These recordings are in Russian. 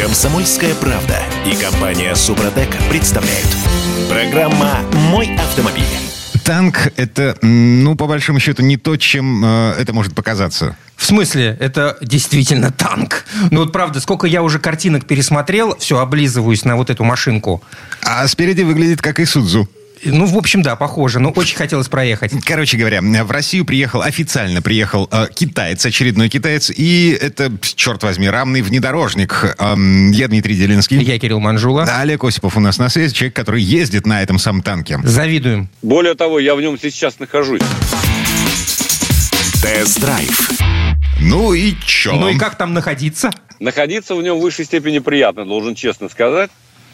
Комсомольская правда и компания Супротек представляют. Программа «Мой автомобиль». Танк — это, ну, по большому счету, не то, чем э, это может показаться. В смысле, это действительно танк. Ну вот правда, сколько я уже картинок пересмотрел, все, облизываюсь на вот эту машинку. А спереди выглядит как Исудзу. Ну, в общем, да, похоже. Но очень хотелось проехать. Короче говоря, в Россию приехал, официально приехал э, китаец, очередной китаец, и это, черт возьми, равный внедорожник. Эм, я Дмитрий Делинский. Я Кирилл Манжула. А Олег Осипов у нас на связи, человек, который ездит на этом самом танке. Завидуем. Более того, я в нем сейчас нахожусь. Тест-драйв. Ну и чё? Ну и как там находиться? Находиться в нем в высшей степени приятно, должен честно сказать.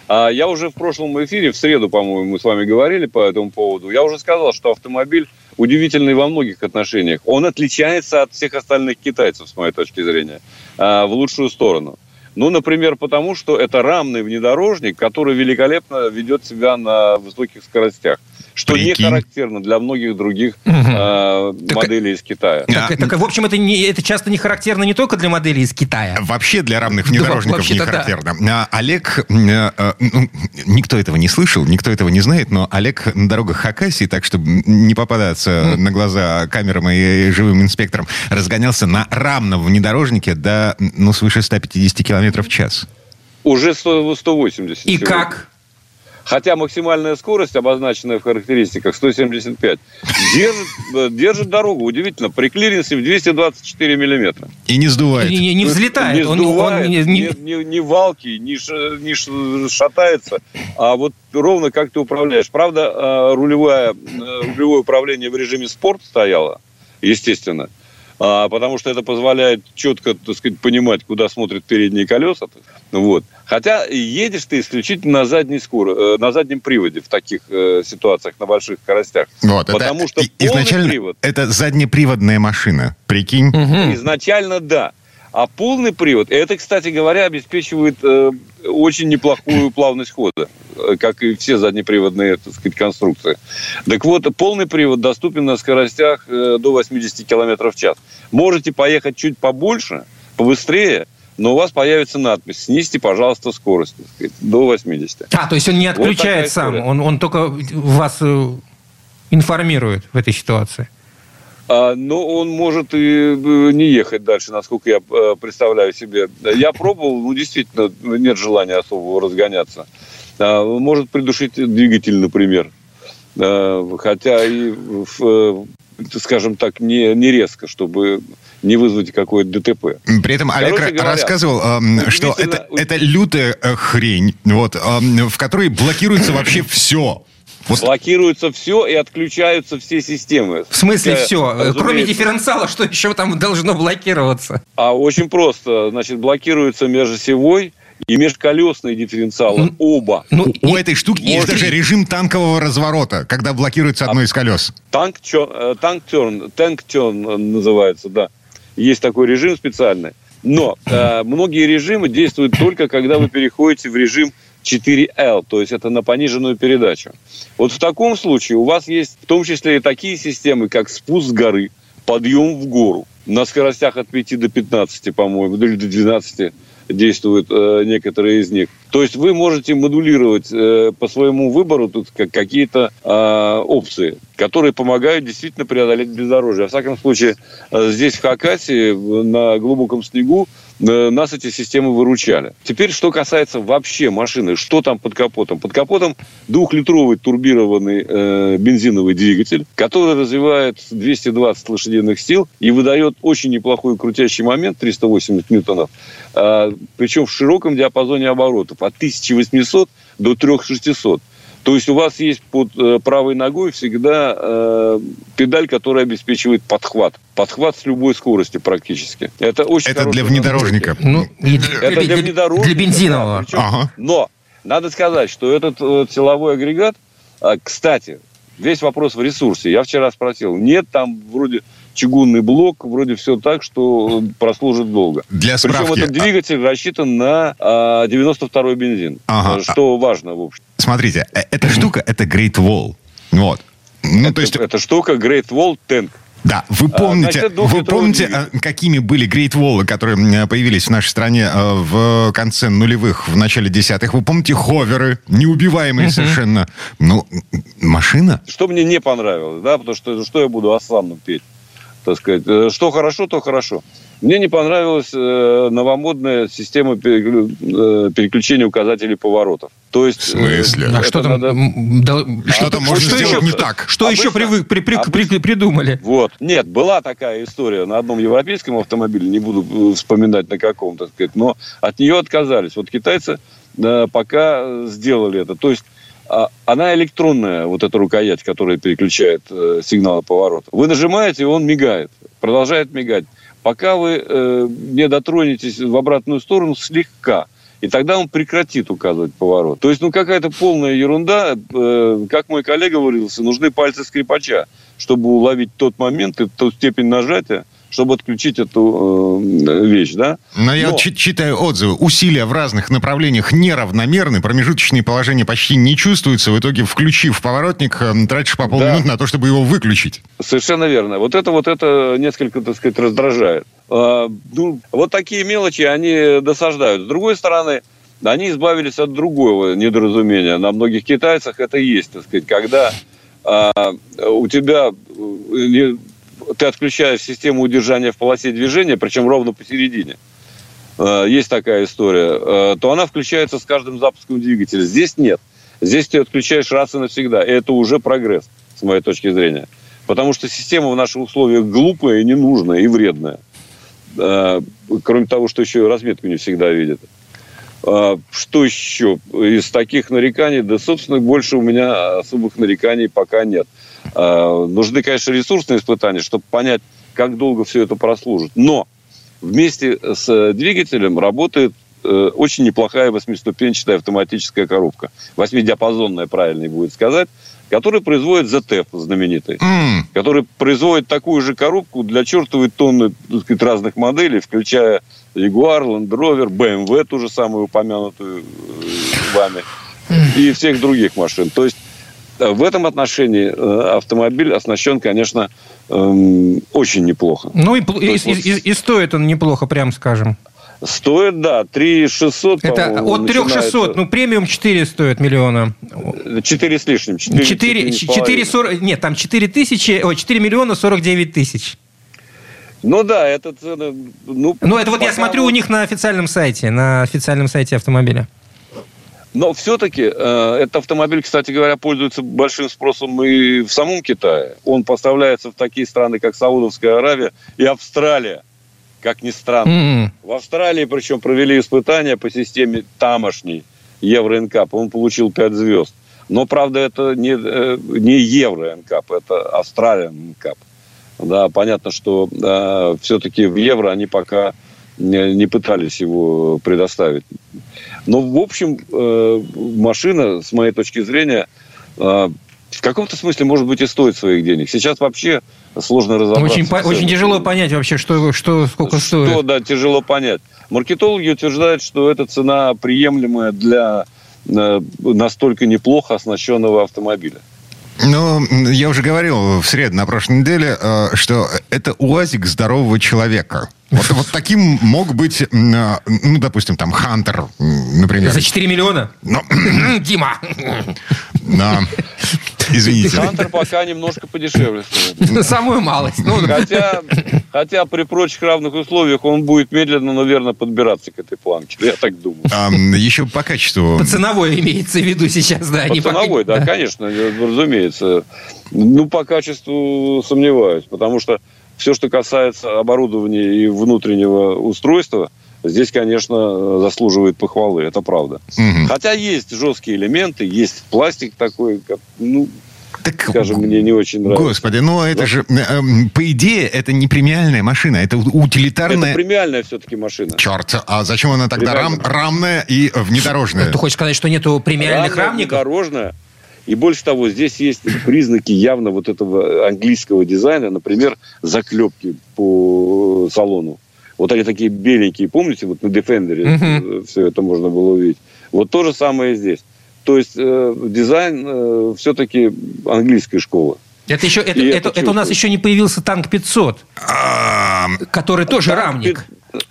А я уже в прошлом эфире, в среду, по-моему, мы с вами говорили по этому поводу, я уже сказал, что автомобиль удивительный во многих отношениях. Он отличается от всех остальных китайцев, с моей точки зрения, а, в лучшую сторону. Ну, например, потому что это рамный внедорожник, который великолепно ведет себя на высоких скоростях. Что Прикинь. не характерно для многих других Мгм. а, Так- моделей из Китая. А, Так, так, в общем, это, не, это часто не характерно не только для моделей из Китая. Вообще для равных внедорожников не вообще-то да. характерно. А, Олег, э, э, ну, никто этого не слышал, никто этого не знает, но Олег на дорогах Хакасии, так чтобы не попадаться на глаза камерам и живым инспекторам, разгонялся на рамном внедорожнике до, ну, свыше 150 километров в час. Уже 100 180. И сегодня. как? Хотя максимальная скорость, обозначенная в характеристиках, 175, держит, э, держит дорогу. Удивительно, при клиренсе в 224 миллиметра. И не сдувает. Не, не- не взлетает. Не Он- он сдувает, не- не- не, не- валки, не, ш- не ш- шатается, а вот ровно как ты управляешь. Правда, э, рулевое, э, рулевое управление в режиме спорт стояло, естественно. А, потому что это позволяет четко, так сказать, понимать, куда смотрят передние колеса. Вот. Хотя едешь ты исключительно на, задней скор... э, на заднем приводе в таких э, ситуациях на больших скоростях. Вот, Потому это что изначально привод. это заднеприводная машина. Прикинь. Мгм. Изначально да. А полный привод, это, кстати говоря, обеспечивает э, очень неплохую плавность хода, э, как и все заднеприводные, так сказать, конструкции. Так вот, полный привод доступен на скоростях э, до 80 км в час. Можете поехать чуть побольше, побыстрее, но у вас появится надпись «Снизьте, пожалуйста, скорость» так сказать, до 80. А, то есть он не Вот отключает сам, история. он, он только вас э, информирует в этой ситуации. А, но он может и э, не ехать дальше, насколько я э, представляю себе. Я пробовал, ну, действительно, нет желания особого разгоняться. А, Может придушить двигатель, например. А, Хотя и, э, скажем так, не, не резко, чтобы не вызвать какое-то ДТП. При этом Олег Короче говоря, рассказывал, что это, это лютая хрень, вот, в которой блокируется вообще все. Вот Блокируется все и отключаются все системы. В смысле Включая, все? Кроме разумеется, дифференциала, что еще там должно блокироваться? А очень просто. Значит, блокируется межосевой и межколесный дифференциалы. Ну, Оба. Ну, у и- этой штуки есть может- даже режим танкового разворота, когда блокируется одно из колес. Танк, э, танк терн, танк терн э, называется, да. Есть такой режим специальный. Но э, многие режимы действуют только, когда вы переходите в режим 4L, то есть это на пониженную передачу. Вот в таком случае у вас есть в том числе и такие системы, как спуск с горы, подъем в гору на скоростях от 5 до 15, по-моему, или до 12 действуют э, некоторые из них. То есть вы можете модулировать э, по своему выбору тут как- какие-то э, опции, которые помогают действительно преодолеть бездорожье. Во всяком случае, э, здесь в Хакасии в- на глубоком снегу нас эти системы выручали. Теперь, что касается вообще машины, что там под капотом? Под капотом двухлитровый турбированный э, бензиновый двигатель, который развивает 220 лошадиных сил и выдает очень неплохой крутящий момент 380 ньютонов, э, причем в широком диапазоне оборотов от 1800 до 3600. То есть у вас есть под э, правой ногой всегда э, педаль, которая обеспечивает подхват. Подхват с любой скорости практически. Это очень Это для внедорожника. Ну, и для, Это для для- внедорожника. для бензинового. да, причем- Ага. Но надо сказать, что этот э, силовой агрегат, а, кстати, весь вопрос в ресурсе. Я вчера спросил, нет там вроде чугунный блок, вроде все так, что прослужит долго. Для Причем справки. этот двигатель рассчитан на а, 92-й бензин, Ага. э, что важно, в общем. Смотрите, э, эта штука, это Great Wall. Вот. Ну, то есть, Это штука Great Wall Tank. Да, вы А, помните, значит, вы помните, двигатель. э, какими были Great Wall, которые появились в нашей стране в конце нулевых, в начале десятых? Вы помните ховеры, неубиваемые совершенно? Ну, машина. Что мне не понравилось, да, потому что что я буду Асану петь, так сказать. Э, Что хорошо, то хорошо. Мне не понравилась э, новомодная система э, переключения указателей поворотов. То есть... В смысле? А что там? надо- м, да, Что-то можно что сделать еще- не так. Что еще Обычно- привык- при- при- при- обычно- придумали? Вот. Нет, была такая история на одном европейском автомобиле, не буду вспоминать на каком, так сказать, но от нее отказались. Вот китайцы э, пока сделали это. То есть а, она электронная, вот эта рукоять, которая переключает э, сигналы поворота. Вы нажимаете, и он мигает, продолжает мигать. Пока вы э, не дотронетесь в обратную сторону слегка. И тогда он прекратит указывать поворот. То есть, ну, какая-то полная ерунда. Э, как мой коллега выразился, нужны пальцы скрипача, чтобы уловить тот момент и ту степень нажатия, чтобы отключить эту э, вещь, да? Но я Но- вот чи- читаю отзывы. Усилия в разных направлениях неравномерны, промежуточные положения почти не чувствуются. В итоге, включив поворотник, э, тратишь по полминуты на то, чтобы его выключить. Совершенно верно. Вот это вот это несколько, так сказать, раздражает. А, ну, вот такие мелочи, они досаждают. С другой стороны, они избавились от другого недоразумения. На многих китайцах это есть, так сказать, когда а, у тебя э, ты отключаешь систему удержания в полосе движения, причем ровно посередине. А, есть такая история. а, то она включается с каждым запуском двигателя. Здесь нет. Здесь ты отключаешь раз и навсегда. И это уже прогресс, с моей точки зрения. Потому что система в наших условиях глупая и ненужная, и вредная. А, Кроме того, что еще и разметку не всегда видит. Что еще из таких нареканий? Да, собственно, больше у меня особых нареканий пока нет. А, Нужны, конечно, ресурсные испытания, чтобы понять, как долго все это прослужит. Но вместе с э, двигателем работает э, очень неплохая восьмиступенчатая автоматическая коробка. Восьмидиапазонная, правильнее будет сказать, которая производит ZF знаменитый М, который производит такую же коробку для чертовой тонны так сказать, разных моделей, включая Jaguar, Land Rover, BMW, ту же самую упомянутую э, вами, и всех других машин. То есть э, в этом отношении э, автомобиль оснащен, конечно, эм, очень неплохо. Ну и, и- вот- и- и стоит он неплохо, прям скажем. Стоит, да, 3 600, Это от 3600, ну премиум 4 стоит миллиона. 4 с лишним. 4, 4, 4, 40, нет, там 4 тысячи, ой, 4 миллиона 49 тысяч. Ну да, это цена... Ну, Ну, это вот я смотрю у них на официальном сайте, на официальном сайте автомобиля. Но все-таки э, этот автомобиль, кстати говоря, пользуется большим спросом и в самом Китае. Он поставляется в такие страны, как Саудовская Аравия и Австралия, как ни странно. М. В Австралии, причем, провели испытания по системе тамошней Евро-НКАП. Он получил 5 звезд. Но, правда, это не, э, не Евро-НКАП, это Австралиан НКАП. Да, понятно, что все-таки в евро они пока не, не пытались его предоставить. Но, в общем, э, машина, с моей точки зрения, э, в каком-то смысле, может быть, и стоит своих денег. Сейчас вообще сложно разобраться. Очень, по- очень тяжело понять вообще, что, что сколько Что, стоит. да, тяжело понять. Маркетологи утверждают, что эта цена приемлемая для э, настолько неплохо оснащенного автомобиля. Ну, я уже говорил в среду на прошлой неделе, что это УАЗик здорового человека. Вот, вот таким мог быть, э, ну, допустим, там, Хантер, например. За 4 миллиона? Но, Дима! но, извините. Хантер пока немножко подешевле стоит. Самую малость. Ну, Хотя, хотя при прочих равных условиях он будет медленно, но верно подбираться к этой планке. Я так думаю. Ам, еще по качеству. по ценовой имеется в виду сейчас, да. По не ценовой, да, конечно, э, разумеется. Ну, по качеству сомневаюсь, потому что все, что касается оборудования и внутреннего устройства, здесь, конечно, заслуживает похвалы, это правда. Мгм. Хотя есть жесткие элементы, есть пластик такой, как, ну, Так, скажем, мне не очень нравится. Господи, ну это же, э, эм, по идее, это не премиальная машина, это Это утилитарная... премиальная все-таки машина. Черт, а зачем она тогда рам- рамная и внедорожная? Ты хочешь сказать, что нету премиальных Рамная, рамников? внедорожная. И больше того, здесь есть признаки явно вот этого английского дизайна, например, заклепки по салону. Вот они такие беленькие, помните, вот на Defender все это можно было увидеть. Вот то же самое и здесь. То есть э, дизайн все-таки английской школы. Это, еще, это, И это, это это у нас еще не появился танк 500, А, который тоже Танк рамник.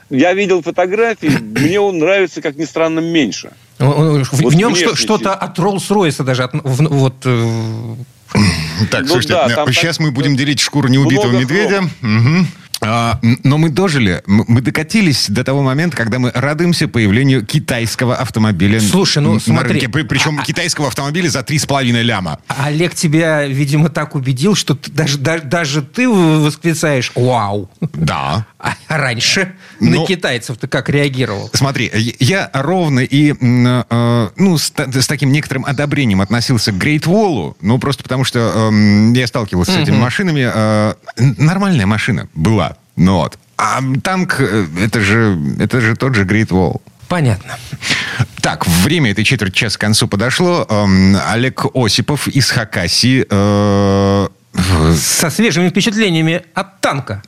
Я видел фотографии, мне он нравится, как ни странно, меньше. Он- В, Вот нем что, что-то от Роллс-Ройса даже. от- в- вот, э, Так, Ну слушайте, да, э, сейчас так- мы будем делить шкуру неубитого медведя. Мгм. А, но мы дожили, мы докатились до того момента, когда мы радуемся появлению китайского автомобиля Слушай, ну, на смотри. рынке. При- Причем китайского автомобиля за 3,5 ляма. Олег тебя, видимо, так убедил, что ты- даже, да- даже ты восклицаешь «Вау!» Да. А раньше Ну- на китайцев ты как реагировал? Смотри, я- ровно и э, ну, с, с таким некоторым одобрением относился к Great Wall, ну, просто потому что эм, я сталкивался с этими машинами. э, н- нормальная машина была, ну вот. А танк, э, это же, это же тот же Great Wall. Понятно. Так, время этой четверти часа к концу подошло. Эм, Олег Осипов из Хакасии. э, Со свежими впечатлениями от танка.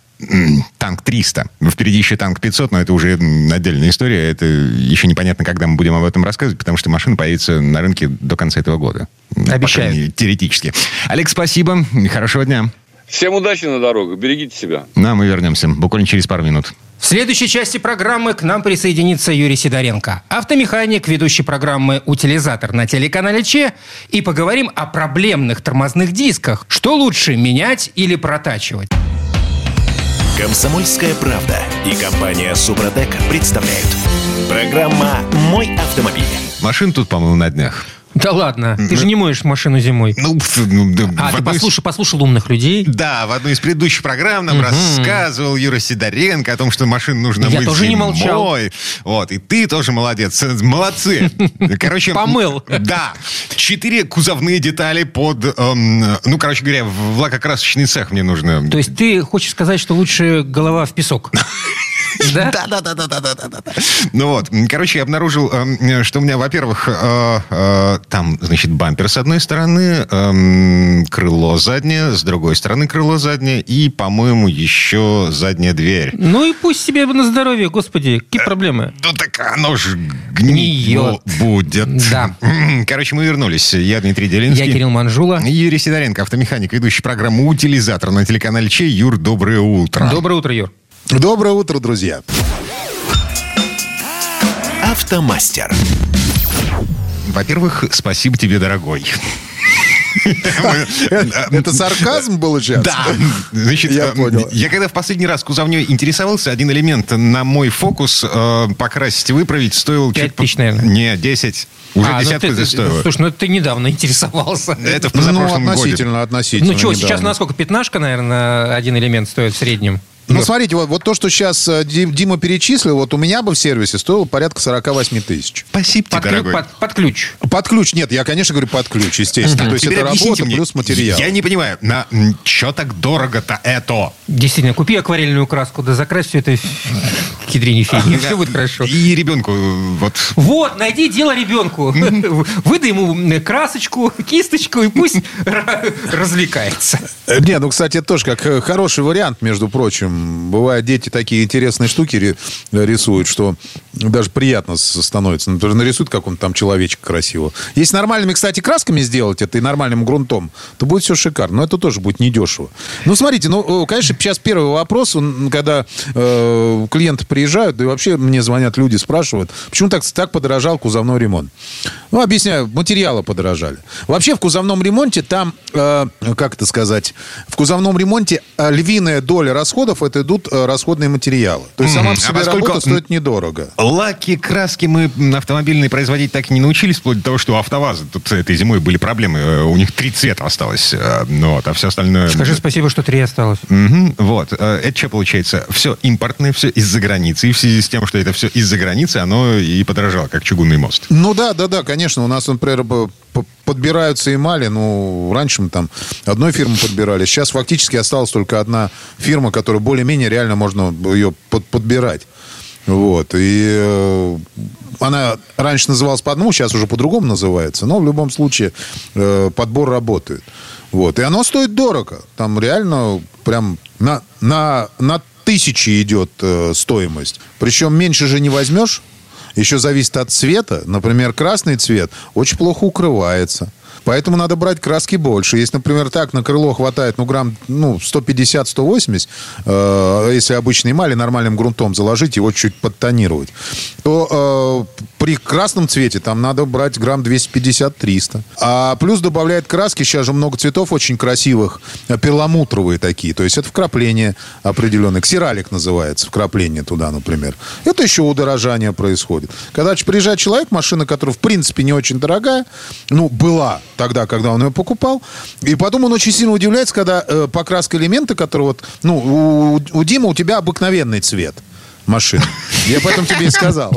танк 300. Впереди еще танк 500, но это уже отдельная история. Это еще непонятно, когда мы будем об этом рассказывать, потому что машина появится на рынке до конца этого года. Обещаю. мере, Теоретически. Олег, спасибо. Хорошего дня. Всем удачи на дорогах, берегите себя. Ну, а мы вернемся буквально через пару минут. В следующей части программы к нам присоединится Юрий Сидоренко, автомеханик, ведущий программы «Утилизатор» на телеканале ЧЕ. И поговорим о проблемных тормозных дисках. Что лучше, менять или протачивать? Комсомольская правда и компания Супротек представляют. Программа «Мой автомобиль». Машин тут, по-моему, на днях. Да ладно, ты же не моешь машину зимой. Ну, ну, А, ты послушал, послушал умных людей? Да, в одной из предыдущих программ нам рассказывал Юра Сидоренко о том, что машину нужно Я мыть тоже не молчал. Вот, и ты тоже молодец. Молодцы. Короче... Помыл. Да. Четыре кузовные детали под... эм, ну, короче говоря, в лакокрасочный цех мне нужно... То есть ты хочешь сказать, что лучше голова в песок? Да? Да, да, да, да, да, да, да, да. Ну вот, короче, я обнаружил, эм, что у меня, во-первых, э, э, там, значит, бампер с одной стороны, эм, крыло заднее, с другой стороны крыло заднее и, по-моему, еще задняя дверь. Ну и пусть себе на здоровье, господи, какие проблемы? Ну так оно же гниет будет. Да. Короче, мы вернулись. Я Дмитрий Делинский. Я Кирилл Манжула. И Юрий Сидоренко, автомеханик, ведущий программу «Утилизатор» на телеканале Чей. Юр, доброе утро. Доброе утро, Юр. Доброе утро, друзья. Автомастер. Во-первых, спасибо тебе, дорогой. Это сарказм был сейчас? Да. Значит, Я э, понял. я когда в последний раз кузовней интересовался, один элемент на мой фокус э, покрасить и выправить стоил... Пять чуть по- тысяч, наверное. Не, 10. Уже А, ну десятку ты- это стоило. Слушай, ну ты недавно интересовался. Это в Ну, позапрошлом годе. относительно, относительно. Ну что, сейчас недавно. на сколько? Пятнашка, наверное, один элемент стоит в среднем. Ну, смотрите, вот, вот то, что сейчас э, Ди- Дима перечислил, вот у меня бы в сервисе стоило порядка 48 тысяч. Спасибо тебе, Под, ключ- дорогой. под- под ключ. Под ключ, нет, я, конечно, говорю под ключ, естественно. То есть Теперь это работа мне, плюс материал. Я не понимаю, на что так дорого-то это? Действительно, купи акварельную краску, да закрась все это кедрине фигни, все будет хорошо. И ребенку вот... Вот, найди дело ребенку. Выдай ему красочку, кисточку, и пусть ра- развлекается. Э, Не, ну, кстати, это тоже как э, хороший вариант, между прочим. Бывает, дети такие интересные штуки ри- рисуют, что даже приятно становится. Например, нарисуют каком-то там человечка красиво. Если нормальными, кстати, красками сделать это и нормальным грунтом, то будет все шикарно. Но это тоже будет недешево. Ну, смотрите, ну, э, конечно, сейчас первый вопрос, когда э, клиенты приезжают, и вообще мне звонят люди, спрашивают, почему так, так подорожал кузовной ремонт. Ну, объясняю, материалы подорожали. Вообще в кузовном ремонте там, э, как это сказать, в кузовном ремонте э, львиная доля расходов это идут э, расходные материалы. То есть сама по А себе поскольку- работа стоит недорого. Лаки, краски мы автомобильные производить так и не научились, вплоть до того, что у АвтоВАЗа тут этой зимой были проблемы. Э, У них три цвета осталось. э, ну Вот, а все остальное... Скажи спасибо, что три осталось. Мгм, вот. Это что получается? Все импортное, все из-за границы. И в связи с тем, что это все из-за границы, оно и подорожало, как чугунный мост. Ну да, да, да, конечно. У нас, например, подбираются эмали. Ну, раньше мы там одной фирмы подбирали. Сейчас фактически осталась только одна фирма, которая более-менее реально можно ее под- подбирать. Вот. И э, она раньше называлась по одному, сейчас уже по-другому называется. Но в любом случае э, подбор работает. Вот. И оно стоит дорого. Там реально прям на, на, на тысячи идет э, стоимость. Причем меньше же не возьмешь. Еще зависит от цвета. Например, красный цвет очень плохо укрывается. Поэтому надо брать краски больше. Если, например, так на крыло хватает, ну, грамм, ну, 150-180, э, если обычный эмали нормальным грунтом заложить, его чуть подтонировать, то э, при красном цвете там надо брать грамм 250-300. А плюс добавляет краски, сейчас же много цветов очень красивых, э, перламутровые такие, то есть это вкрапление определенное. Ксералик называется, вкрапление туда, например. Это еще удорожание происходит. Когда приезжает человек, машина, которая в принципе не очень дорогая, ну, была тогда, когда он ее покупал. И потом он очень сильно удивляется, когда э, покраска элемента, который вот, ну, у, у Димы у тебя обыкновенный цвет машины. Я поэтому тебе и сказал.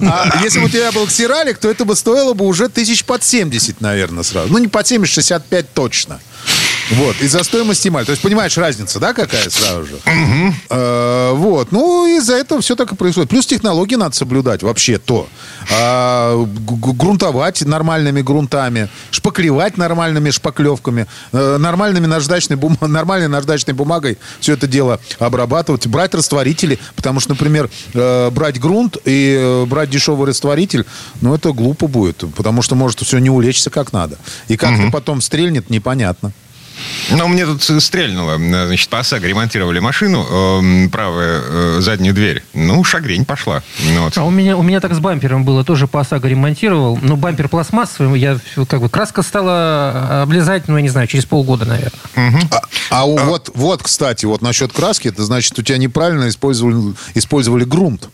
А если бы у тебя был ксералик, то это бы стоило бы уже тысяч под 70, наверное, сразу. Ну, не под 70, 65 точно. Вот, из-за стоимости эмали. То есть, понимаешь, разница, да, какая сразу же? Э, вот, ну, из-за этого все так и происходит. Плюс технологии надо соблюдать вообще-то. А, грунтовать нормальными грунтами, шпаклевать нормальными шпаклевками, э, нормальными наждачной бум... нормальной наждачной бумагой все это дело обрабатывать, брать растворители, потому что, например, э, брать грунт и брать дешевый растворитель, ну, это глупо будет, потому что может все не улечься как надо. И как-то потом стрельнет, непонятно. Ну, мне тут стрельнуло. Значит, по ОСАГО ремонтировали машину, э, правая э, заднюю дверь. Ну, шагрень пошла. Ну, вот. А у меня, у меня так с бампером было, тоже по ОСАГО ремонтировал. Но бампер пластмассовый, я как бы краска стала облезать, ну, я не знаю, через полгода, наверное. А, а у- вот, вот, кстати, вот насчет краски, это значит, у тебя неправильно использовали, использовали грунт.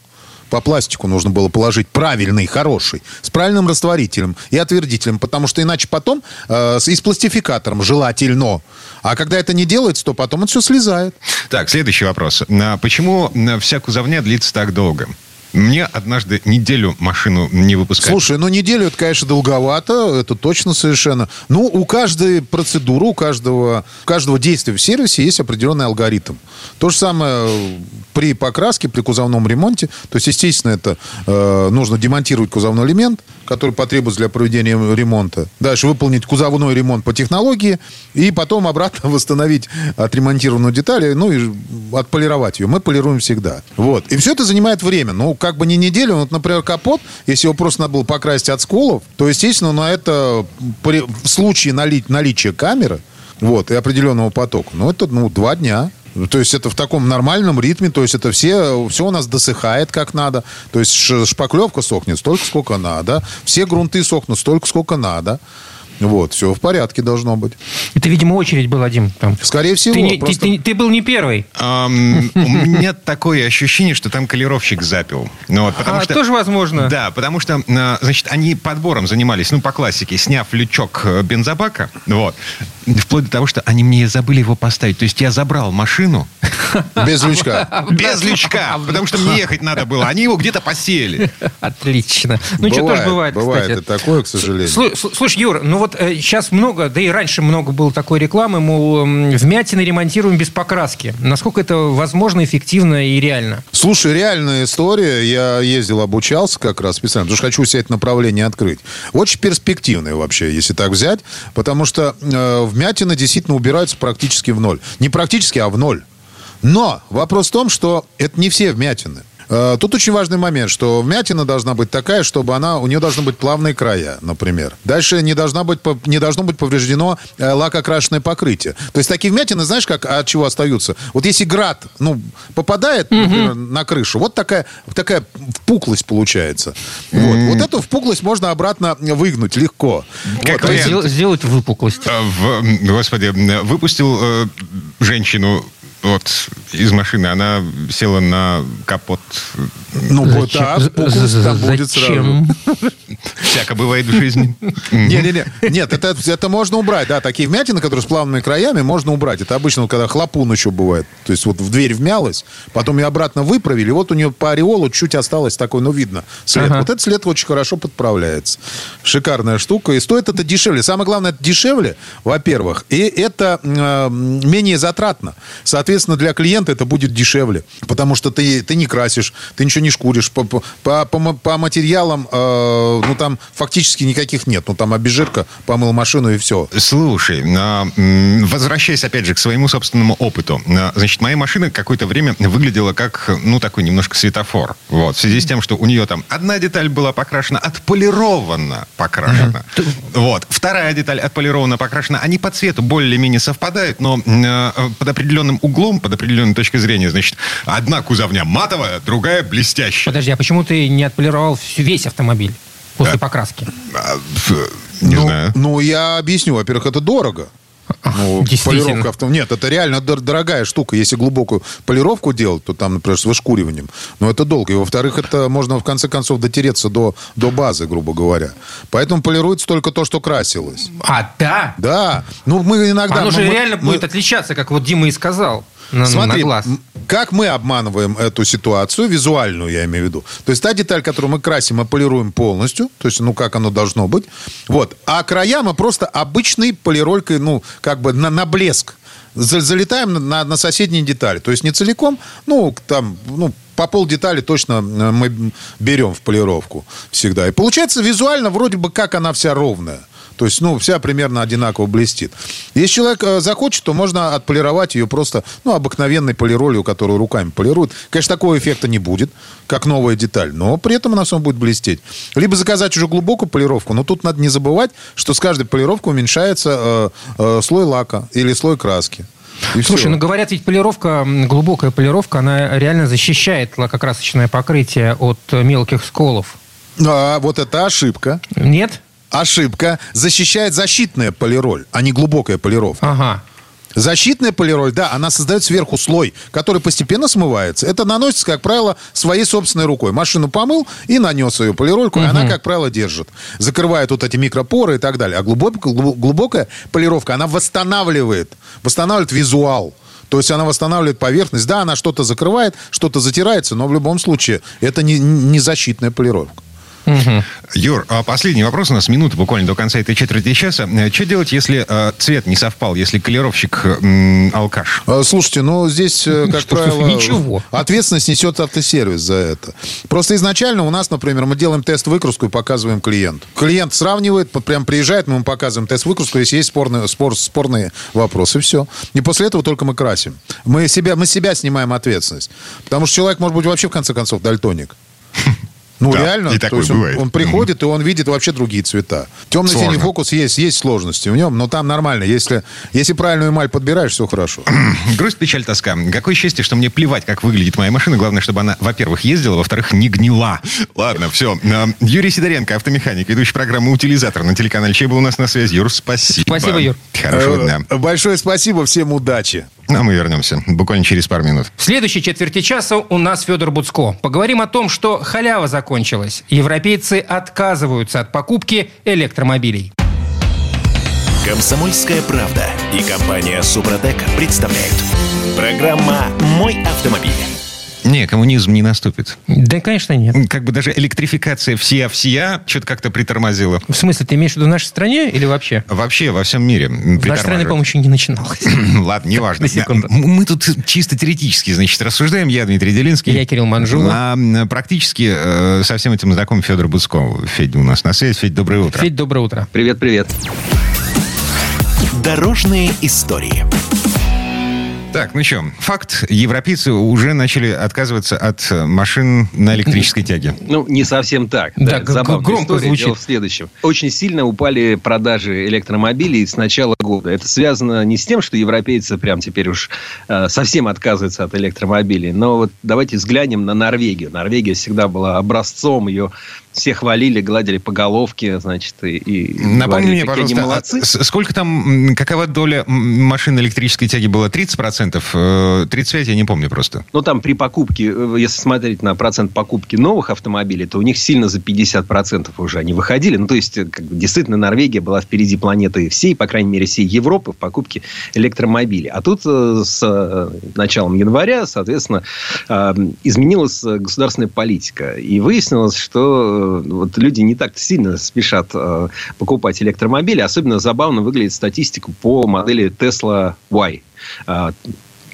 По пластику нужно было положить правильный, хороший, с правильным растворителем и отвердителем, потому что иначе потом э, и с пластификатором желательно. А когда это не делается, то потом это все слезает. Так, следующий вопрос. А Почему вся кузовня длится так долго? Мне однажды неделю машину не выпускали. Слушай, ну неделю это, конечно, долговато, это точно совершенно. Ну, у каждой процедуры, у каждого, у каждого действия в сервисе есть определенный алгоритм. То же самое э, при покраске, при кузовном ремонте. То есть, естественно, это э, нужно демонтировать кузовной элемент, который потребуется для проведения ремонта. Дальше выполнить кузовной ремонт по технологии и потом обратно восстановить отремонтированную деталь, ну и отполировать ее. Мы полируем всегда. Вот. И все это занимает время. Ну, как бы не неделю. Вот, например, капот, если его просто надо было покрасить от сколов, то, естественно, на это при- в случае нали- наличия камеры вот, и определенного потока, ну, это, ну, два дня. То есть это в таком нормальном ритме, то есть это все, все у нас досыхает как надо. То есть шпаклевка сохнет столько, сколько надо. Все грунты сохнут столько, сколько надо. Вот, все в порядке должно быть. Это, видимо, очередь была, Дим. Там. Скорее всего, Ты, не- ты- просто- ты- ты был не первый. Ам, у меня такое ощущение, что там колеровщик запил. Ну, вот, потому А, что, тоже возможно. Да, потому что, а, значит, они подбором занимались, ну, по классике, сняв лючок э, бензобака, вот, вплоть до того, что они мне забыли его поставить. То есть я забрал машину без лючка. без лючка, потому что мне ехать надо было. Они его где-то посеяли. Отлично. Ну, что тоже бывает, Бывает и такое, к сожалению. Слу- слу- Слушай, Юр, ну вот сейчас много, да и раньше много было такой рекламы, мол, вмятины ремонтируем без покраски. Насколько это возможно, эффективно и реально? Слушай, реальная история. Я ездил, обучался как раз специально, потому что хочу себе это направление открыть. Очень перспективное вообще, если так взять, потому что э, вмятины действительно убираются практически в ноль. Не практически, а в ноль. Но вопрос в том, что это не все вмятины. Э, Тут очень важный момент, что вмятина должна быть такая, чтобы она, у нее должны быть плавные края, например. Дальше не, должна быть, не должно быть повреждено э, лакокрашенное покрытие. То есть такие вмятины, знаешь, как от чего остаются? Вот если град, ну, попадает, например, на крышу, вот такая, такая впуклость получается. Вот. вот эту впуклость можно обратно выгнуть легко. Как Вот, Сделать выпуклость. А, в- господи, выпустил э, женщину вот из машины, она села на капот. Ну, вот так, будет сразу. Зачем? Всяко бывает в жизни. Не-не-не. Нет, это, это можно убрать. Да, такие вмятины, которые с плавными краями, можно убрать. Это обычно, когда хлопун еще бывает. То есть вот в дверь вмялась, потом ее обратно выправили, вот у нее по ореолу чуть осталось такой, ну, видно, след. Ага. Вот этот след очень хорошо подправляется. Шикарная штука. И стоит это дешевле. Самое главное, это дешевле, во-первых. И это э, менее затратно. Соответственно, Соответственно, для клиента это будет дешевле, потому что ты, ты не красишь, ты ничего не шкуришь. По, по, по, по материалам, э, ну, там фактически никаких нет. Ну, там обезжирка, помыл машину и все. Слушай, возвращаясь опять же к своему собственному опыту. Значит, моя машина какое-то время выглядела как, ну, такой немножко светофор. Вот. В связи с тем, что у нее там одна деталь была покрашена, отполирована покрашена. Вот. Вторая деталь отполирована, покрашена. Они по цвету более-менее совпадают, но э, под определенным углом, под определенной точкой зрения, значит, одна кузовня матовая, другая блестящая. Подожди, а почему ты не отполировал весь автомобиль после а, покраски? А, не ну, знаю. Ну, я объясню. Во-первых, это дорого. Ну, полировка авто... Нет, это реально дорогая штука. Если глубокую полировку делать, то там, например, с вышкуриванием. Но это долго. И, во-вторых, это можно, в конце концов, дотереться до, до базы, грубо говоря. Поэтому полируется только то, что красилось. А, да? Да. Ну, мы иногда... Оно же мы, реально мы... будет отличаться, как вот Дима и сказал на, Смотри, на глаз. как мы обманываем эту ситуацию, визуальную я имею в виду. То есть та деталь, которую мы красим, мы полируем полностью, то есть, ну, как оно должно быть. Вот. А края мы просто обычной полиролькой, ну, как бы на, на блеск залетаем на, на соседние детали. То есть не целиком, ну, там, ну, по пол детали точно э, мы берем в полировку всегда. И получается визуально вроде бы как она вся ровная. То есть, ну, вся примерно одинаково блестит. Если человек э, захочет, то можно отполировать ее просто, ну, обыкновенной полиролью, которую руками полируют. Конечно, такого эффекта не будет, как новая деталь, но при этом она все будет блестеть. Либо заказать уже глубокую полировку, но тут надо не забывать, что с каждой полировкой уменьшается э, э, слой лака или слой краски. И Слушай, все. ну говорят, ведь полировка, глубокая полировка, она реально защищает лакокрасочное покрытие от мелких сколов. А вот это ошибка. Нет? Ошибка. Защищает защитная полироль, а не глубокая полировка. Ага. Защитная полироль, да, она создает сверху слой, который постепенно смывается. Это наносится, как правило, своей собственной рукой. Машину помыл и нанес ее полирольку, угу. и она, как правило, держит. Закрывает вот эти микропоры и так далее. А глубокая, глубокая полировка, она восстанавливает, восстанавливает визуал. То есть она восстанавливает поверхность. Да, она что-то закрывает, что-то затирается, но в любом случае это не, не защитная полировка. Угу. Юр, а последний вопрос. У нас минута буквально до конца этой четверти часа. Э, что делать, если э, цвет не совпал, если колеровщик э, алкаш? Слушайте, ну здесь, как правило, ничего. ответственность несет автосервис за это. Просто изначально у нас, например, мы делаем тест-выкраску и показываем клиенту. Клиент сравнивает, прям приезжает, мы ему показываем тест-выкраску, если есть спорные, спор, спорные вопросы, все. И после этого только мы красим. Мы себя, мы себя снимаем ответственность. Потому что человек может быть вообще, в конце концов, дальтоник. Ну, да, реально. И то есть бывает. Он, он приходит, mm-hmm. и он видит вообще другие цвета. Темно-синий фокус есть, есть сложности в нем, но там нормально. Если, если правильную эмаль подбираешь, все хорошо. Грусть, печаль, тоска. Какое счастье, что мне плевать, как выглядит моя машина. Главное, чтобы она, во-первых, ездила, во-вторых, не гнила. Ладно, все. А, Юрий Сидоренко, автомеханик, ведущий программы «Утилизатор» на телеканале Че был у нас на связи. Юр, спасибо. Спасибо, Юр. Хорошего дня. Э, большое спасибо, всем удачи. А мы вернемся буквально через пару минут. В следующей четверти часа у нас Федор Буцко. Поговорим о том, что халява закончилась. Европейцы отказываются от покупки электромобилей. Комсомольская правда и компания Супротек представляют. Программа «Мой автомобиль». Не, коммунизм не наступит. Да, конечно, нет. Как бы даже электрификация всея-всея что-то как-то притормозила. В смысле, ты имеешь в виду в нашей стране или вообще? Вообще, во всем мире. В нашей стране, по-моему, еще не начиналось. Ладно, неважно. Мы тут чисто теоретически, значит, рассуждаем. Я Дмитрий Делинский. Я Кирилл Манжула. А практически э, со всем этим знаком Федор Буцков. Федя у нас на связи. Федь, доброе утро. Федь, доброе утро. Привет, привет. Дорожные истории. Так, ну что, факт, европейцы уже начали отказываться от машин на электрической тяге. Ну, не совсем так. Да, да громко история. звучит. Дело в следующем. Очень сильно упали продажи электромобилей с начала года. Это связано не с тем, что европейцы прям теперь уж э, совсем отказываются от электромобилей, но вот давайте взглянем на Норвегию. Норвегия всегда была образцом, ее все хвалили, гладили по головке, значит, и, и Напомни мне, пожалуйста, молодцы. А сколько там, какова доля машин электрической тяги была? 30%? 35% э, я не помню просто. Ну, там при покупке, э, если смотреть на процент покупки новых автомобилей, то у них сильно за 50% уже они выходили. Ну, то есть, э, как бы, действительно, Норвегия была впереди планеты всей, по крайней мере, всей Европы в покупке электромобилей. А тут с началом января, соответственно, изменилась государственная политика. И выяснилось, что вот люди не так сильно спешат э, покупать электромобили. Особенно забавно выглядит статистика по модели Tesla Y. Э,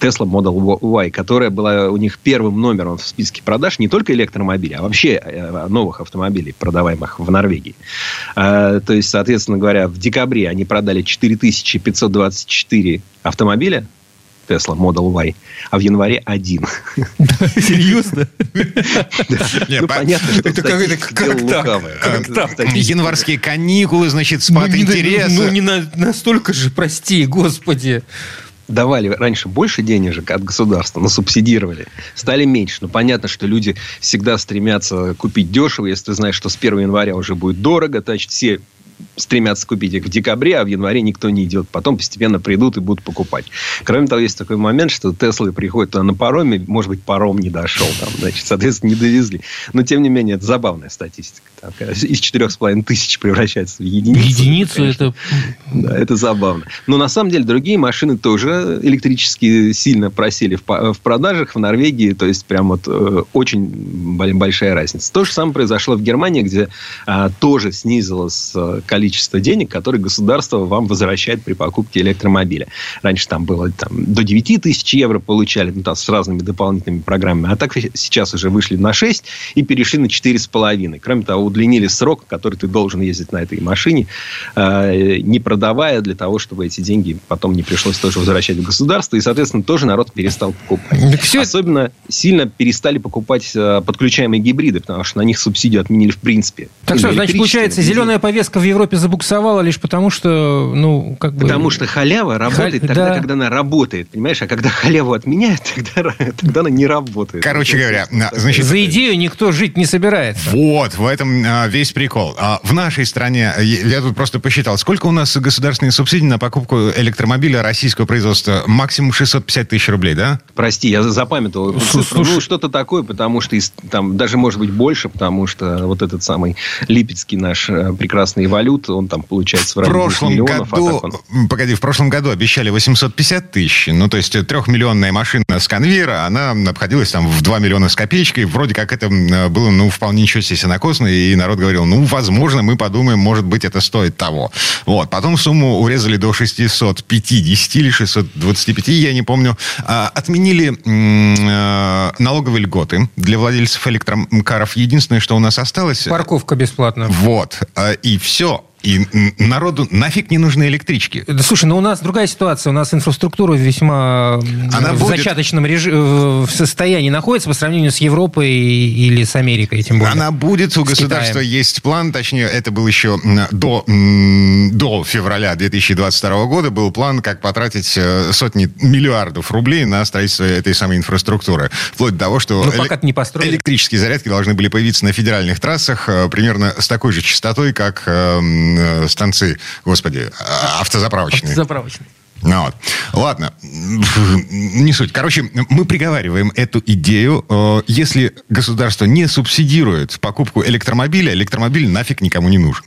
Tesla Model Y, которая была у них первым номером в списке продаж не только электромобилей, а вообще э, новых автомобилей, продаваемых в Норвегии. То есть, соответственно говоря, в декабре они продали 4524 автомобиля, Tesla Model Y, а в январе один. Серьезно? Ну, понятно, что это как, так? Январские каникулы, значит, спад ну, интереса. Ну, не настолько же, прости, господи давали раньше больше денежек от государства, но субсидировали, стали меньше. Но понятно, что люди всегда стремятся купить дешево. Если ты знаешь, что с 1 января уже будет дорого, значит, все стремятся купить их в декабре, а в январе никто не идет. Потом постепенно придут и будут покупать. Кроме того, есть такой момент, что Теслы приходят туда на пароме, может быть, паром не дошел, там, значит, соответственно, не довезли. Но, тем не менее, это забавная статистика. Там, из четырех с половиной тысяч превращается в единицу. Единицу это... Да, это забавно. Но, на самом деле, другие машины тоже электрические сильно просели в, в продажах в Норвегии. То есть, прям вот э, очень большая разница. То же самое произошло в Германии, где а, тоже снизилось э, количество денег, которые государство вам возвращает при покупке электромобиля. Раньше там было там, до 9 тысяч евро получали, ну, там, с разными дополнительными программами. А так сейчас уже вышли на 6 и перешли на 4,5. Кроме того, удлинили срок, который ты должен ездить на этой машине, э, не продавая для того, чтобы эти деньги потом не пришлось тоже возвращать в государство. И, соответственно, тоже народ перестал покупать. Все... Особенно сильно перестали покупать э, подключаемые гибриды, потому что на них субсидию отменили в принципе. Так что, значит, получается, зеленая повестка в Европе Европе забуксовала лишь потому, что, ну, как бы... Потому что халява работает Халь... тогда, да. когда она работает, понимаешь? А когда халяву отменяют, тогда, тогда она не работает. Короче говоря, значит... За идею никто жить не собирается. Вот, в этом а, весь прикол. А в нашей стране, я тут просто посчитал, сколько у нас государственные субсидии на покупку электромобиля российского производства? Максимум 650 тысяч рублей, да? Прости, я запамятовал. Ну, что-то такое, потому что там даже, может быть, больше, потому что вот этот самый Липецкий наш э, прекрасный валют валют, он там получается в, в прошлом миллионов. А году, а он... Погоди, в прошлом году обещали 850 тысяч. Ну, то есть трехмиллионная машина с конвейера, она обходилась там в 2 миллиона с копеечкой. Вроде как это было, ну, вполне ничего себе сенокосно. И народ говорил, ну, возможно, мы подумаем, может быть, это стоит того. Вот. Потом сумму урезали до 650 или 625, я не помню. А, отменили э, налоговые льготы для владельцев электрокаров. Единственное, что у нас осталось... Парковка бесплатная. Вот. И все. И народу нафиг не нужны электрички. Да, слушай, ну у нас другая ситуация. У нас инфраструктура весьма Она в будет... зачаточном режиме, в состоянии находится по сравнению с Европой или с Америкой, тем более. Она будет. У государства Китаем. есть план, точнее, это был еще до, до февраля 2022 года, был план, как потратить э, сотни миллиардов рублей на строительство этой самой инфраструктуры. Вплоть до того, что ну, пока не построили. электрические зарядки должны были появиться на федеральных трассах э, примерно с такой же частотой, как эм, э, станции, господи, а, автозаправочные. Автозаправочные. Ну, вот. Ладно, не суть. Короче, мы приговариваем эту идею. Э, если государство не субсидирует покупку электромобиля, электромобиль нафиг никому не нужен.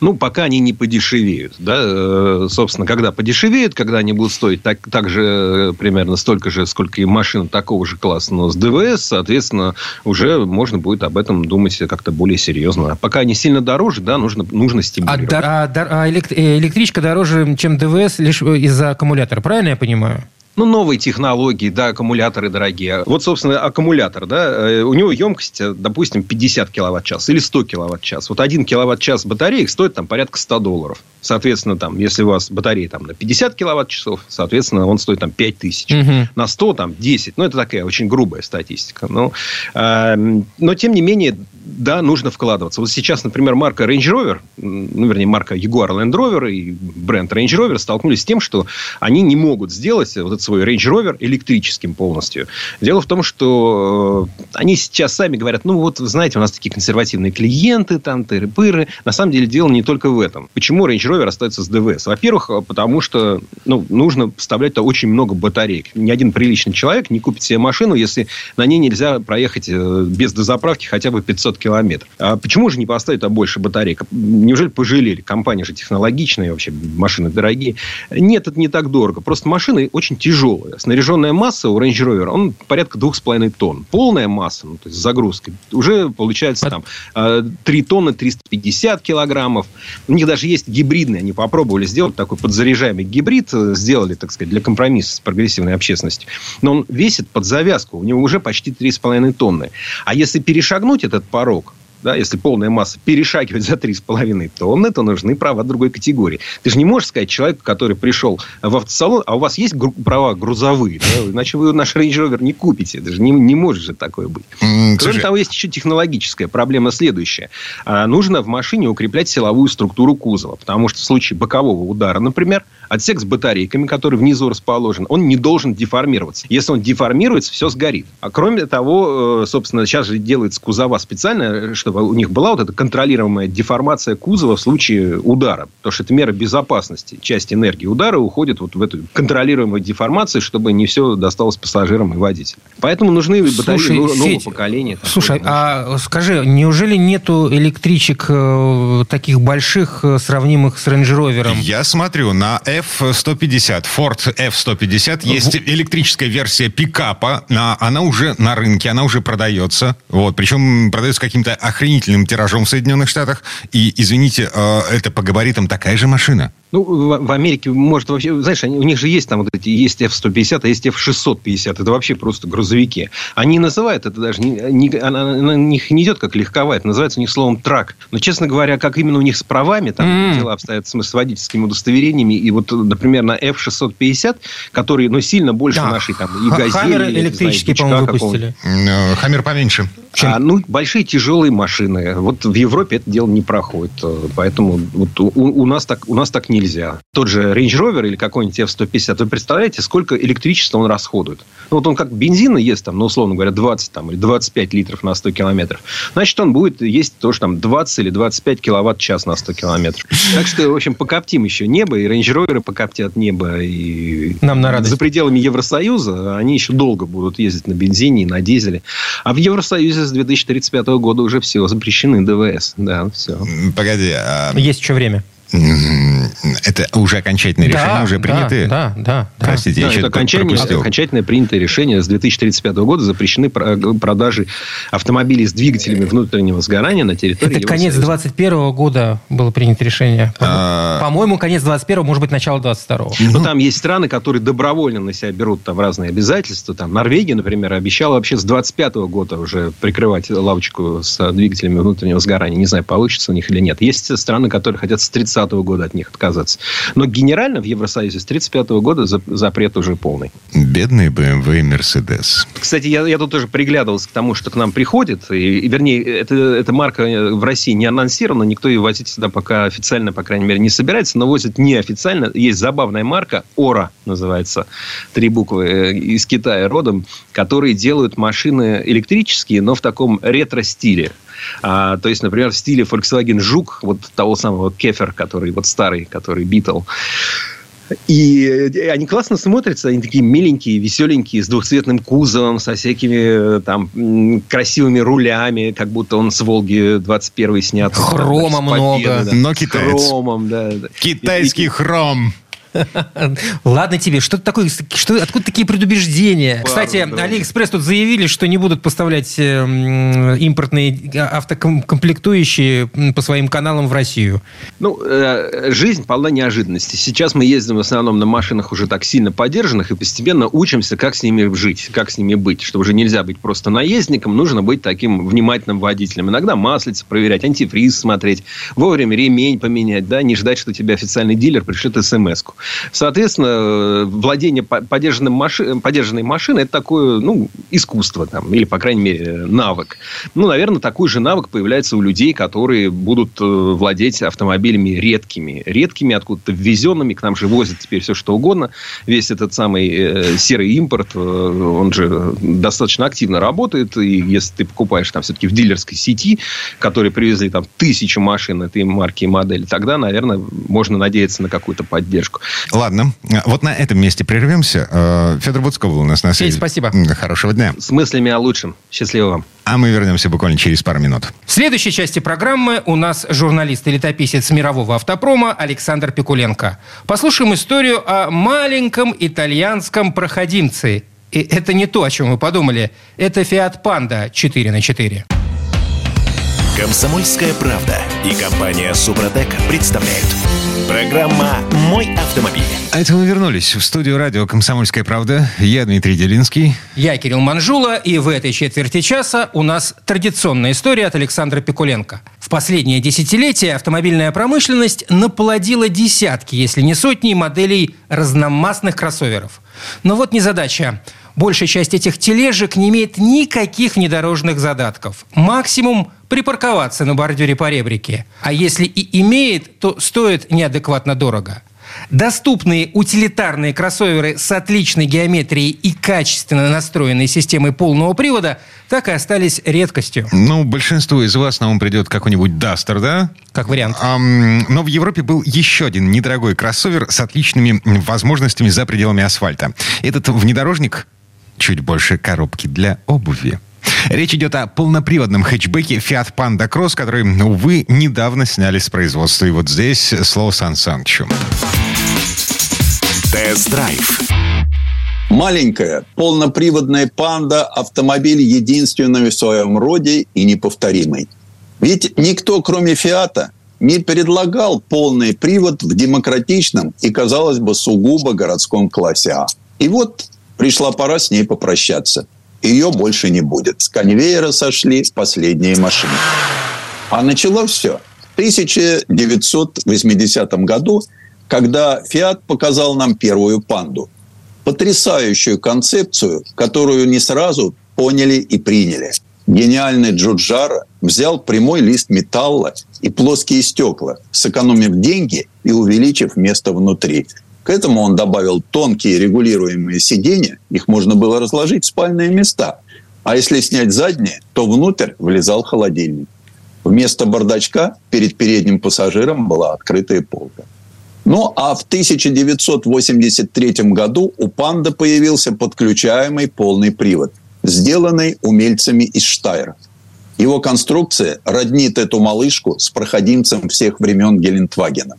Ну, пока они не подешевеют. Да? Э, собственно, когда подешевеют, когда они будут стоить так, так же э, примерно столько же, сколько и машин такого же класса, но с ДВС, соответственно, уже можно будет об этом думать как-то более серьезно. А пока они сильно дороже, да, нужно, нужно стимулировать. А, а, а электричка дороже, чем ДВС лишь из-за аккумулятора, правильно я понимаю? Ну, новые технологии, да, аккумуляторы дорогие. Вот, собственно, аккумулятор, да, э, у него емкость, допустим, 50 киловатт-час или 100 киловатт-час. Вот один киловатт-час батареек стоит там порядка 100 долларов. Соответственно, там, если у вас батарея там на 50 киловатт-часов, соответственно, он стоит там 5 тысяч. Угу. На 100 там 10. Ну, это такая очень грубая статистика. Но, э, но, тем не менее, да, нужно вкладываться. Вот сейчас, например, марка Range Rover, ну, вернее, марка Jaguar Land Rover и бренд Range Rover столкнулись с тем, что они не могут сделать вот этот свой Range Rover электрическим полностью. Дело в том, что э, они сейчас сами говорят, ну, вот, знаете, у нас такие консервативные клиенты, там, тыры-пыры. На самом деле, дело не только в этом. Почему Range Rover остается с ДВС? Во-первых, потому что, ну, нужно вставлять то очень много батареек. Ни один приличный человек не купит себе машину, если на ней нельзя проехать э, без дозаправки хотя бы 500 500 километров. А почему же не поставить туда больше батарей? Неужели пожалели? Компания же технологичная, вообще машины дорогие. Нет, это не так дорого. Просто машины очень тяжелые. Снаряженная масса у Range Rover, он порядка 2,5 тонн. Полная масса, ну, то есть загрузка, уже получается там 3 э, тонны 350 килограммов. У них даже есть гибридные. Они попробовали сделать такой подзаряжаемый гибрид. Сделали, так сказать, для компромисса с прогрессивной общественностью. Но он весит под завязку. У него уже почти 3,5 тонны. А если перешагнуть этот порог, да, если полная масса перешагивает за 3,5 тонны, то нужны права другой категории. Ты же не можешь сказать человеку, который пришел в автосалон, а у вас есть гру- права грузовые, да? иначе вы наш Range Rover не купите. Это же не, не может же такое быть. Mm, Кроме того, есть еще технологическая проблема следующая. А, нужно в машине укреплять силовую структуру кузова, потому что в случае бокового удара, например, отсек с батарейками, который внизу расположен, он не должен деформироваться. Если он деформируется, все сгорит. А кроме того, э, собственно, сейчас же делается кузова специально, что чтобы у них была вот эта контролируемая деформация кузова в случае удара. Потому что это мера безопасности. Часть энергии удара уходит вот в эту контролируемую деформацию, чтобы не все досталось пассажирам и водителям. Поэтому нужны батареи слушай, нового Федь, поколения. Слушай, а скажи, неужели нету электричек э, таких больших, э, сравнимых с Range Rover? Я смотрю, на F-150, Ford F-150 есть электрическая версия пикапа. Она уже на рынке, она уже продается. Вот, причем продается каким-то охренительным тиражом в Соединенных Штатах. И, извините, э, это по габаритам такая же машина. Ну, в, Америке, может, вообще... Знаешь, они, у них же есть там вот эти... Есть F-150, а есть F-650. Это вообще просто грузовики. Они называют это даже... Не, не, она, на них не идет как легковая. Это называется у них словом трак. Но, честно говоря, как именно у них с правами, там mm. дела обстоят с, с водительскими удостоверениями. И вот, например, на F-650, который, ну, сильно больше да. нашей там и газели... Хаммер электрический, по-моему, выпустили. Э, Хаммер поменьше. А, ну, большие тяжелые машины. Вот в Европе это дело не проходит. Поэтому вот у, у, нас, так, у нас так нельзя. Тот же Range Rover или какой-нибудь F-150, вы представляете, сколько электричества он расходует? Ну, вот он как бензина ест, там, ну, условно говоря, 20 там, или 25 литров на 100 километров. Значит, он будет есть тоже там 20 или 25 киловатт-час на 100 километров. Так что, в общем, покоптим еще небо, и Range Rover покоптят небо. И Нам на радость. За пределами Евросоюза они еще долго будут ездить на бензине и на дизеле. А в Евросоюзе с 2035 года уже все запрещены ДВС. Да, все. Погоди. А... Есть еще время. Это уже окончательное да, решение, уже принятые? Да, да, да. Простите, да, я это окончательное, окончательное принятое решение. С 2035 года запрещены продажи автомобилей с двигателями внутреннего сгорания на территории Это конец 2021 года было принято решение. А... По-моему, конец 2021, может быть, начало 2022. Ну, ну, там есть страны, которые добровольно на себя берут там разные обязательства. Там Норвегия, например, обещала вообще с 2025 года уже прикрывать лавочку с двигателями внутреннего сгорания. Не знаю, получится у них или нет. Есть страны, которые хотят с 30 30 года от них отказаться. Но генерально в Евросоюзе с 35 года запрет уже полный. Бедные BMW и Mercedes. Кстати, я, я тут тоже приглядывался к тому, что к нам приходит. И, и вернее, это, эта марка в России не анонсирована. Никто ее возить сюда пока официально, по крайней мере, не собирается. Но возят неофициально. Есть забавная марка. Ора называется. Три буквы э, из Китая родом. Которые делают машины электрические, но в таком ретро-стиле. А, то есть, например, в стиле Volkswagen Жук, вот того самого Кефер, который вот старый, который Битл. И они классно смотрятся, они такие миленькие, веселенькие, с двухцветным кузовом, со всякими там красивыми рулями, как будто он с Волги 21 снят. Хрома много. Да. Но китаец. Хромом, да. Китайский и, хром. Ладно тебе, что такое, что, откуда такие предубеждения? Кстати, Алиэкспресс тут заявили, что не будут поставлять э, импортные автокомплектующие по своим каналам в Россию. Ну, э, жизнь полна неожиданностей. Сейчас мы ездим в основном на машинах уже так сильно подержанных и постепенно учимся, как с ними жить, как с ними быть. Что уже нельзя быть просто наездником, нужно быть таким внимательным водителем. Иногда маслица проверять, антифриз смотреть, вовремя ремень поменять, да, не ждать, что тебе официальный дилер пришлет смс-ку. Соответственно, владение подержанным маши... подержанной машиной – это такое, ну, искусство там, или, по крайней мере, навык. Ну, наверное, такой же навык появляется у людей, которые будут э, владеть автомобилями редкими. Редкими, откуда-то ввезенными. К нам же возят теперь все, что угодно. Весь этот самый э, серый импорт, э, он же достаточно активно работает. И если ты покупаешь там все-таки в дилерской сети, которые привезли там тысячу машин этой марки и модели, тогда, наверное, можно надеяться на какую-то поддержку. Ладно, вот на этом месте прервемся. Э, Федор Буцко был у нас на связи. Федь, спасибо. Хорошего дня. С мыслями о лучшем. Счастливо вам. А мы вернемся буквально через пару минут. В следующей части программы у нас журналист и летописец мирового автопрома Александр Пикуленко. Послушаем историю о маленьком итальянском проходимце. И это не то, о чем вы подумали. Это Fiat Panda 4 на 4. Комсомольская правда и компания Супротек представляют. Программа «Мой автомобиль». А это мы вернулись в студию радио «Комсомольская правда». Я Дмитрий Делинский. Я Кирилл Манжула, и в этой четверти часа у нас традиционная история от Александра Пикуленко. В последнее десятилетие автомобильная промышленность наплодила десятки, если не сотни моделей разномастных кроссоверов. Но вот незадача. Большая часть этих тележек не имеет никаких внедорожных задатков. Максимум припарковаться на бордюре по ребрике. А если и имеет, то стоит неадекватно дорого. Доступные утилитарные кроссоверы с отличной геометрией и качественно настроенной системой полного привода так и остались редкостью. Ну, большинству из вас на ум придет какой-нибудь Дастер, да? Как вариант. Ам, но в Европе был еще один недорогой кроссовер с отличными возможностями за пределами асфальта. Этот внедорожник чуть больше коробки для обуви. Речь идет о полноприводном хэтчбеке Fiat Panda Cross, который, увы, недавно сняли с производства. И вот здесь слово Сан Санычу. Тест-драйв. Маленькая полноприводная панда – автомобиль единственный в своем роде и неповторимый. Ведь никто, кроме «Фиата», не предлагал полный привод в демократичном и, казалось бы, сугубо городском классе А. И вот пришла пора с ней попрощаться. Ее больше не будет. С конвейера сошли последние машины. А начало все в 1980 году, когда «Фиат» показал нам первую «Панду». Потрясающую концепцию, которую не сразу поняли и приняли. Гениальный Джуджара взял прямой лист металла и плоские стекла, сэкономив деньги и увеличив место внутри. К этому он добавил тонкие регулируемые сиденья, их можно было разложить в спальные места. А если снять задние, то внутрь влезал холодильник. Вместо бардачка перед передним пассажиром была открытая полка. Ну а в 1983 году у «Панда» появился подключаемый полный привод, сделанный умельцами из Штайра. Его конструкция роднит эту малышку с проходимцем всех времен Гелендвагена.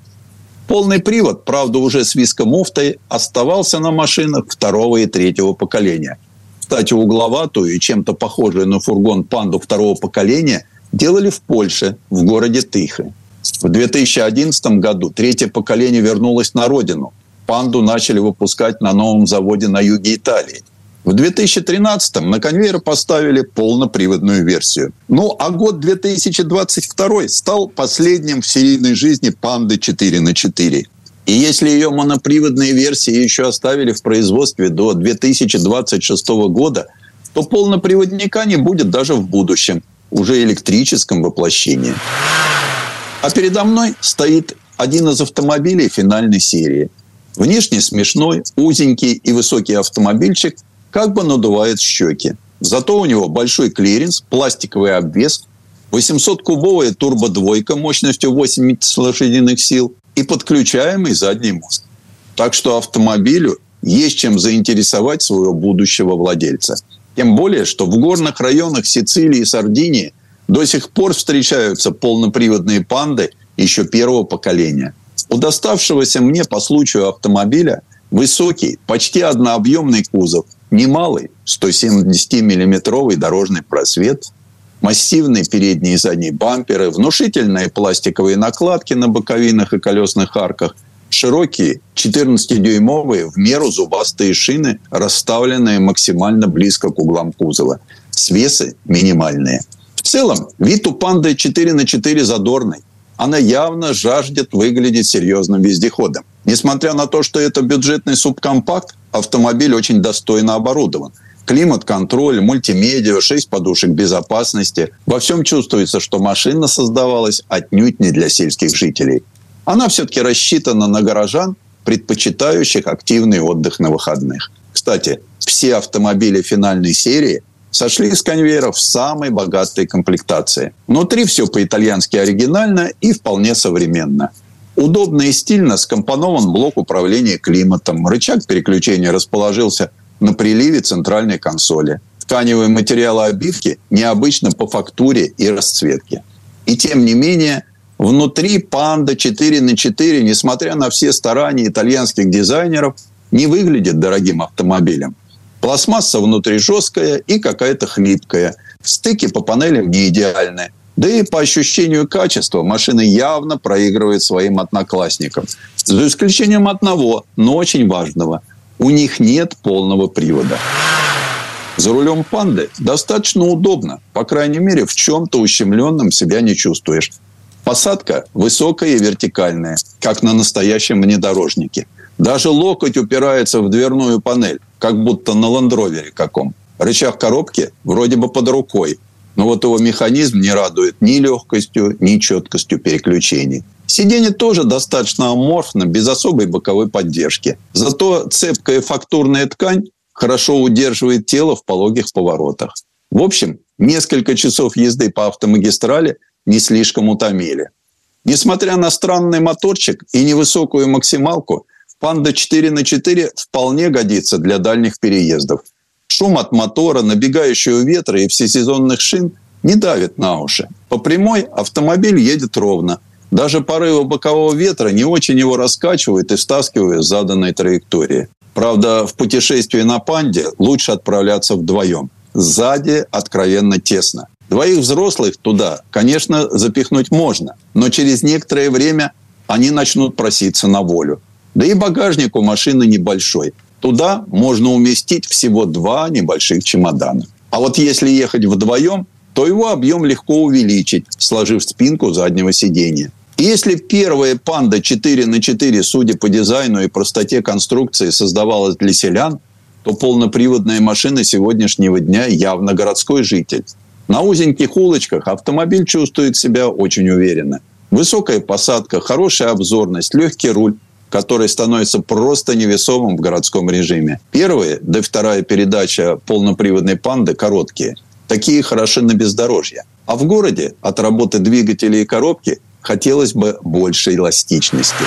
Полный привод, правда уже с вискомуфтой, оставался на машинах второго и третьего поколения. Кстати, угловатую и чем-то похожую на фургон «Панду» второго поколения делали в Польше, в городе Тыхе. В 2011 году третье поколение вернулось на родину. «Панду» начали выпускать на новом заводе на юге Италии. В 2013 на конвейер поставили полноприводную версию. Ну, а год 2022 стал последним в серийной жизни «Панды 4 на 4». И если ее моноприводные версии еще оставили в производстве до 2026 года, то полноприводника не будет даже в будущем, уже электрическом воплощении. А передо мной стоит один из автомобилей финальной серии. Внешне смешной, узенький и высокий автомобильчик как бы надувает щеки. Зато у него большой клиренс, пластиковый обвес, 800-кубовая турбодвойка мощностью 80 лошадиных сил и подключаемый задний мост. Так что автомобилю есть чем заинтересовать своего будущего владельца. Тем более, что в горных районах Сицилии и Сардинии до сих пор встречаются полноприводные панды еще первого поколения. У доставшегося мне по случаю автомобиля высокий, почти однообъемный кузов, немалый 170-миллиметровый дорожный просвет, массивные передние и задние бамперы, внушительные пластиковые накладки на боковинах и колесных арках, широкие 14-дюймовые в меру зубастые шины, расставленные максимально близко к углам кузова. Свесы минимальные. В целом, вид у панды 4 на 4 задорный. Она явно жаждет выглядеть серьезным вездеходом. Несмотря на то, что это бюджетный субкомпакт, автомобиль очень достойно оборудован. Климат-контроль, мультимедиа, 6 подушек безопасности. Во всем чувствуется, что машина создавалась отнюдь не для сельских жителей. Она все-таки рассчитана на горожан, предпочитающих активный отдых на выходных. Кстати, все автомобили финальной серии сошли с конвейеров в самой богатой комплектации. Внутри все по-итальянски оригинально и вполне современно. Удобно и стильно скомпонован блок управления климатом. Рычаг переключения расположился на приливе центральной консоли. Тканевые материалы обивки необычны по фактуре и расцветке. И тем не менее, внутри Панда 4 на 4, несмотря на все старания итальянских дизайнеров, не выглядит дорогим автомобилем. Пластмасса внутри жесткая и какая-то хлипкая. Стыки по панелям не идеальные. Да и по ощущению качества машина явно проигрывает своим одноклассникам. За исключением одного, но очень важного. У них нет полного привода. За рулем панды достаточно удобно. По крайней мере, в чем-то ущемленном себя не чувствуешь. Посадка высокая и вертикальная, как на настоящем внедорожнике. Даже локоть упирается в дверную панель, как будто на ландровере каком. Рычаг коробки вроде бы под рукой, но вот его механизм не радует ни легкостью, ни четкостью переключений. Сиденье тоже достаточно аморфно, без особой боковой поддержки. Зато цепкая фактурная ткань хорошо удерживает тело в пологих поворотах. В общем, несколько часов езды по автомагистрали не слишком утомили. Несмотря на странный моторчик и невысокую максималку, Панда 4 на 4 вполне годится для дальних переездов. Шум от мотора, набегающего ветра и всесезонных шин не давит на уши. По прямой автомобиль едет ровно. Даже порывы бокового ветра не очень его раскачивают и стаскивают с заданной траектории. Правда, в путешествии на «Панде» лучше отправляться вдвоем. Сзади откровенно тесно. Двоих взрослых туда, конечно, запихнуть можно, но через некоторое время они начнут проситься на волю. Да и багажник у машины небольшой. Туда можно уместить всего два небольших чемодана. А вот если ехать вдвоем, то его объем легко увеличить, сложив спинку заднего сидения. Если первая «Панда 4 на 4, судя по дизайну и простоте конструкции, создавалась для селян, то полноприводная машина сегодняшнего дня явно городской житель. На узеньких улочках автомобиль чувствует себя очень уверенно. Высокая посадка, хорошая обзорность, легкий руль – который становится просто невесомым в городском режиме. Первая, да и вторая передача полноприводной «Панды» короткие. Такие хороши на бездорожье. А в городе от работы двигателя и коробки хотелось бы больше эластичности.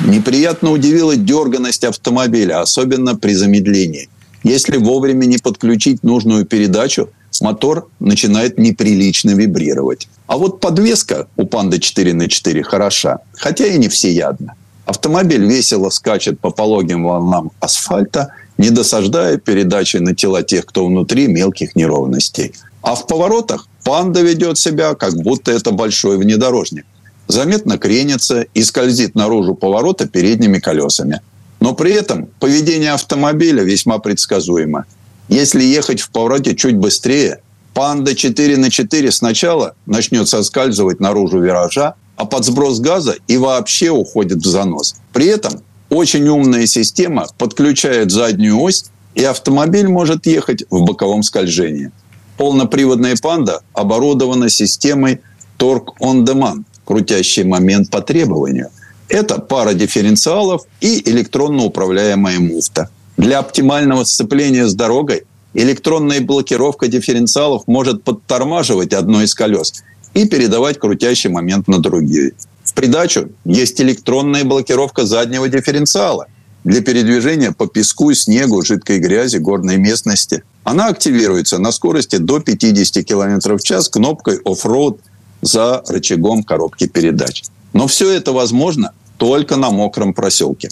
Неприятно удивила дерганность автомобиля, особенно при замедлении. Если вовремя не подключить нужную передачу, мотор начинает неприлично вибрировать. А вот подвеска у «Панды 4 на 4 хороша, хотя и не всеядна. Автомобиль весело скачет по пологим волнам асфальта, не досаждая передачи на тела тех, кто внутри мелких неровностей. А в поворотах панда ведет себя, как будто это большой внедорожник. Заметно кренится и скользит наружу поворота передними колесами. Но при этом поведение автомобиля весьма предсказуемо. Если ехать в повороте чуть быстрее, панда 4 на 4 сначала начнет соскальзывать наружу виража, а под сброс газа и вообще уходит в занос. При этом очень умная система подключает заднюю ось, и автомобиль может ехать в боковом скольжении. Полноприводная «Панда» оборудована системой Torque on Demand, крутящий момент по требованию. Это пара дифференциалов и электронно управляемая муфта. Для оптимального сцепления с дорогой электронная блокировка дифференциалов может подтормаживать одно из колес и передавать крутящий момент на другие. В придачу есть электронная блокировка заднего дифференциала для передвижения по песку, снегу, жидкой грязи, горной местности. Она активируется на скорости до 50 км в час кнопкой off-road за рычагом коробки передач. Но все это возможно только на мокром проселке.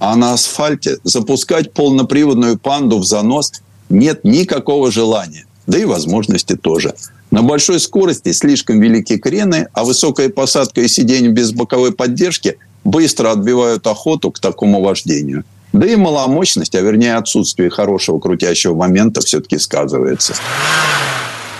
А на асфальте запускать полноприводную панду в занос нет никакого желания, да и возможности тоже. На большой скорости слишком велики крены, а высокая посадка и сиденье без боковой поддержки быстро отбивают охоту к такому вождению. Да и маломощность, а вернее отсутствие хорошего крутящего момента все-таки сказывается.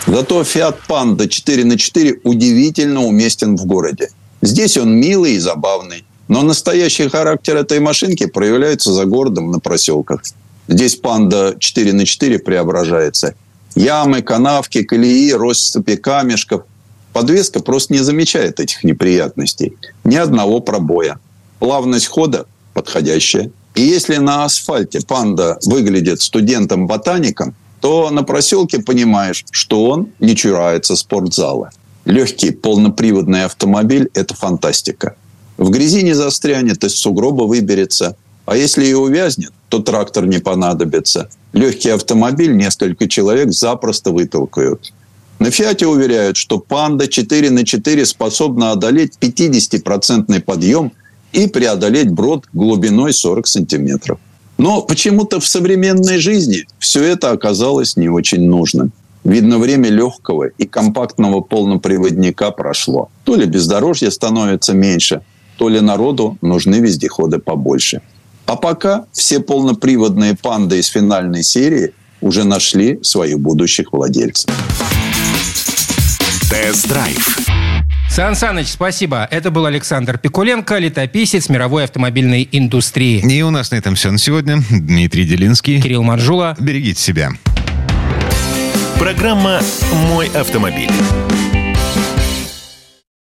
Зато Fiat Panda 4 на 4 удивительно уместен в городе. Здесь он милый и забавный. Но настоящий характер этой машинки проявляется за городом на проселках. Здесь Panda 4 на 4 преображается – Ямы, канавки, колеи, россыпи камешков. Подвеска просто не замечает этих неприятностей. Ни одного пробоя. Плавность хода подходящая. И если на асфальте панда выглядит студентом-ботаником, то на проселке понимаешь, что он не чурается спортзала. Легкий полноприводный автомобиль – это фантастика. В грязи не застрянет, из сугроба выберется. А если и увязнет, то трактор не понадобится. Легкий автомобиль несколько человек запросто вытолкают. На «Фиате» уверяют, что «Панда» 4 на 4 способна одолеть 50% подъем и преодолеть брод глубиной 40 сантиметров. Но почему-то в современной жизни все это оказалось не очень нужным. Видно, время легкого и компактного полноприводника прошло. То ли бездорожье становится меньше, то ли народу нужны вездеходы побольше. А пока все полноприводные панды из финальной серии уже нашли своих будущих владельцев. Тест-драйв. Сан Саныч, спасибо. Это был Александр Пикуленко, летописец мировой автомобильной индустрии. И у нас на этом все на сегодня. Дмитрий Делинский. Кирилл Манжула. Берегите себя. Программа «Мой автомобиль».